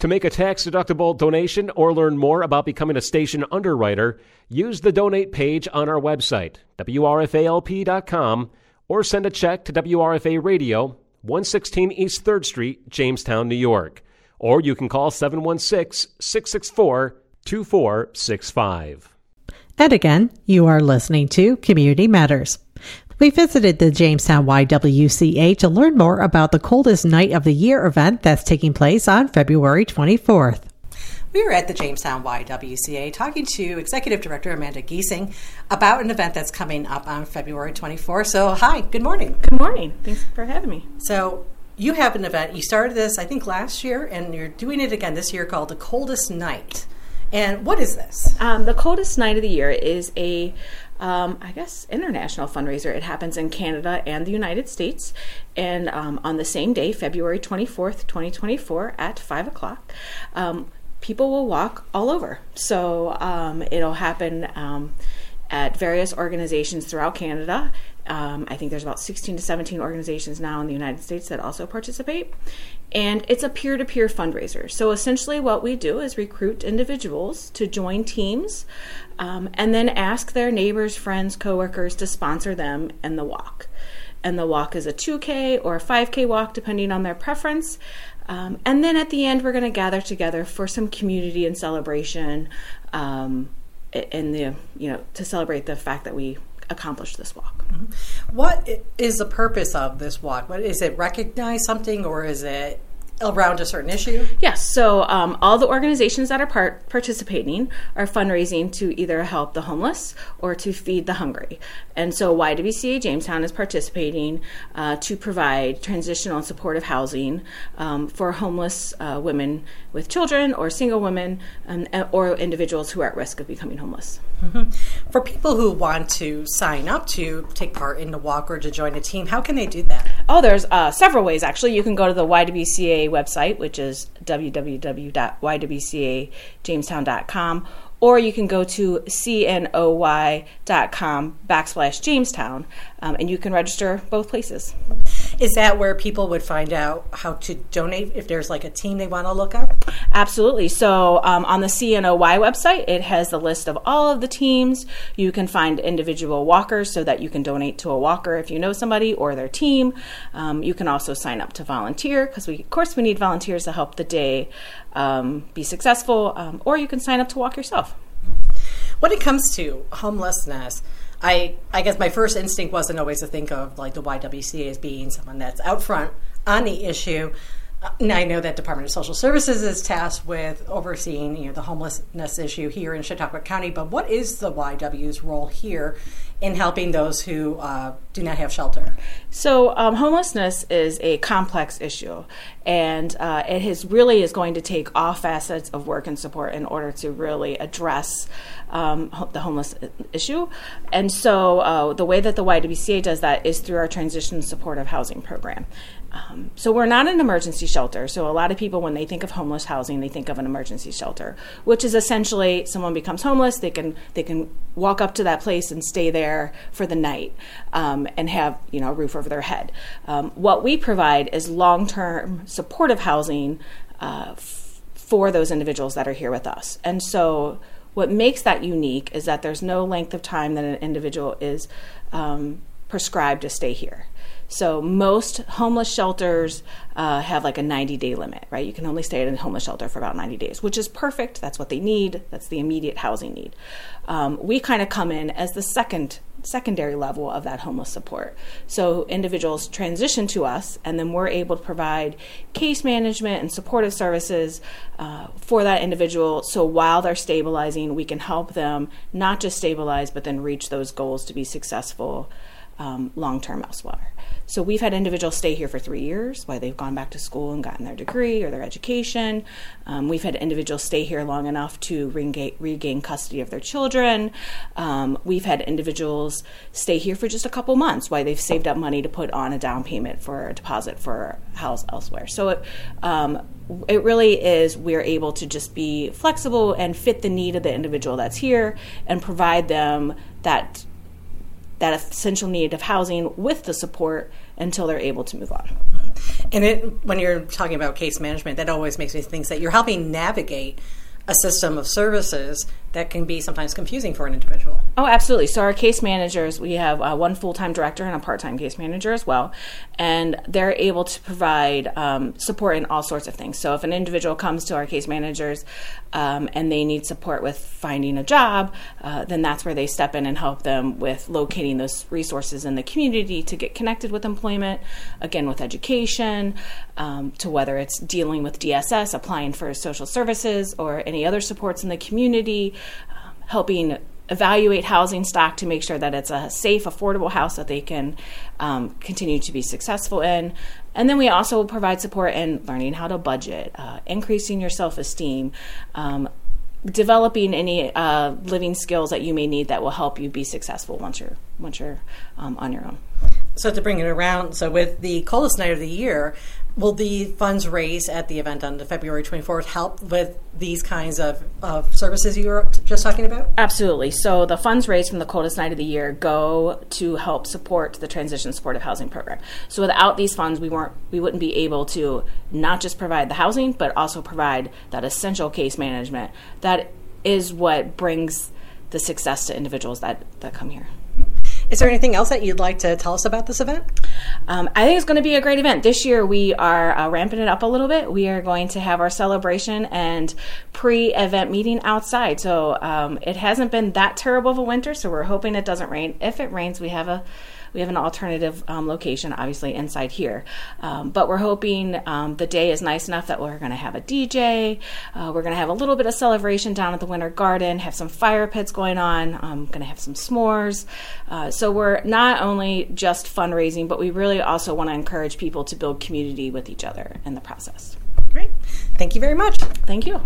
To make a tax deductible donation or learn more about becoming a station underwriter, use the donate page on our website, WRFALP.com, or send a check to WRFA Radio, 116 East 3rd Street, Jamestown, New York. Or you can call 716 664 2465. And again, you are listening to Community Matters. We visited the Jamestown YWCA to learn more about the coldest night of the year event that's taking place on February 24th. We were at the Jamestown YWCA talking to Executive Director Amanda Gesing about an event that's coming up on February 24th. So, hi, good morning. Good morning. Thanks for having me. So, you have an event. You started this, I think, last year, and you're doing it again this year called The Coldest Night. And what is this? Um, the Coldest Night of the Year is a um, I guess, international fundraiser. It happens in Canada and the United States. And um, on the same day, February 24th, 2024, at 5 o'clock, um, people will walk all over. So um, it'll happen um, at various organizations throughout Canada. Um, I think there's about 16 to 17 organizations now in the United States that also participate. And it's a peer to peer fundraiser. So essentially, what we do is recruit individuals to join teams um, and then ask their neighbors, friends, coworkers to sponsor them in the walk. And the walk is a 2K or a 5K walk, depending on their preference. Um, and then at the end, we're going to gather together for some community and celebration, um, and the you know to celebrate the fact that we accomplished this walk. Mm-hmm. What is the purpose of this walk? What is it? Recognize something, or is it around a certain issue? Yes. So um, all the organizations that are part- participating are fundraising to either help the homeless or to feed the hungry. And so YWCA Jamestown is participating uh, to provide transitional and supportive housing um, for homeless uh, women with children or single women um, or individuals who are at risk of becoming homeless. Mm-hmm. For people who want to sign up to take part in the walk or to join a team, how can they do that? Oh, there's uh, several ways actually. You can go to the YWCA website, which is www.ywcajamestown.com, or you can go to cnoy.com backslash Jamestown, um, and you can register both places. Is that where people would find out how to donate if there's like a team they want to look up? Absolutely. So um, on the CNOY website, it has the list of all of the teams. You can find individual walkers so that you can donate to a walker if you know somebody or their team. Um, you can also sign up to volunteer because we, of course, we need volunteers to help the day um, be successful, um, or you can sign up to walk yourself. When it comes to homelessness, I I guess my first instinct wasn't always to think of like the YWCA as being someone that's out front on the issue. Uh, I know that Department of Social Services is tasked with overseeing you know the homelessness issue here in Chautauqua County, but what is the YW's role here in helping those who uh, do not have shelter? So, um, homelessness is a complex issue, and uh, it is really is going to take all facets of work and support in order to really address um, the homeless issue. And so, uh, the way that the YWCA does that is through our transition supportive housing program. Um, so we're not an emergency shelter. So a lot of people, when they think of homeless housing, they think of an emergency shelter, which is essentially someone becomes homeless, they can they can walk up to that place and stay there for the night um, and have you know a roof over their head. Um, what we provide is long term supportive housing uh, f- for those individuals that are here with us, and so. What makes that unique is that there's no length of time that an individual is um, prescribed to stay here. So most homeless shelters uh, have like a 90 day limit, right? You can only stay at a homeless shelter for about 90 days, which is perfect. That's what they need. That's the immediate housing need. Um, we kind of come in as the second secondary level of that homeless support. So individuals transition to us, and then we're able to provide case management and supportive services uh, for that individual. So while they're stabilizing, we can help them not just stabilize, but then reach those goals to be successful um, long term elsewhere. So we've had individuals stay here for three years while they've gone back to school and gotten their degree or their education. Um, we've had individuals stay here long enough to regain, regain custody of their children. Um, we've had individuals stay here for just a couple months while they've saved up money to put on a down payment for a deposit for a house elsewhere. So it, um, it really is we're able to just be flexible and fit the need of the individual that's here and provide them that that essential need of housing with the support until they're able to move on. And it, when you're talking about case management, that always makes me think that you're helping navigate a system of services that can be sometimes confusing for an individual. Oh, absolutely. So, our case managers, we have uh, one full time director and a part time case manager as well. And they're able to provide um, support in all sorts of things. So, if an individual comes to our case managers um, and they need support with finding a job, uh, then that's where they step in and help them with locating those resources in the community to get connected with employment, again, with education, um, to whether it's dealing with DSS, applying for social services, or any other supports in the community helping evaluate housing stock to make sure that it's a safe, affordable house that they can um, continue to be successful in. And then we also provide support in learning how to budget, uh, increasing your self esteem, um, developing any uh, living skills that you may need that will help you be successful once you're once you're um, on your own. So to bring it around, so with the coldest night of the year, will the funds raised at the event on the February 24th help with these kinds of, of services you were just talking about? Absolutely. So the funds raised from the coldest night of the year go to help support the transition supportive housing program. So without these funds, we weren't we wouldn't be able to not just provide the housing, but also provide that essential case management. That is what brings the success to individuals that, that come here. Is there anything else that you'd like to tell us about this event? Um, I think it's going to be a great event. This year we are uh, ramping it up a little bit. We are going to have our celebration and pre event meeting outside. So um, it hasn't been that terrible of a winter, so we're hoping it doesn't rain. If it rains, we have a we have an alternative um, location, obviously inside here. Um, but we're hoping um, the day is nice enough that we're going to have a DJ. Uh, we're going to have a little bit of celebration down at the Winter Garden, have some fire pits going on. I'm going to have some s'mores. Uh, so we're not only just fundraising, but we really also want to encourage people to build community with each other in the process. Great. Thank you very much. Thank you.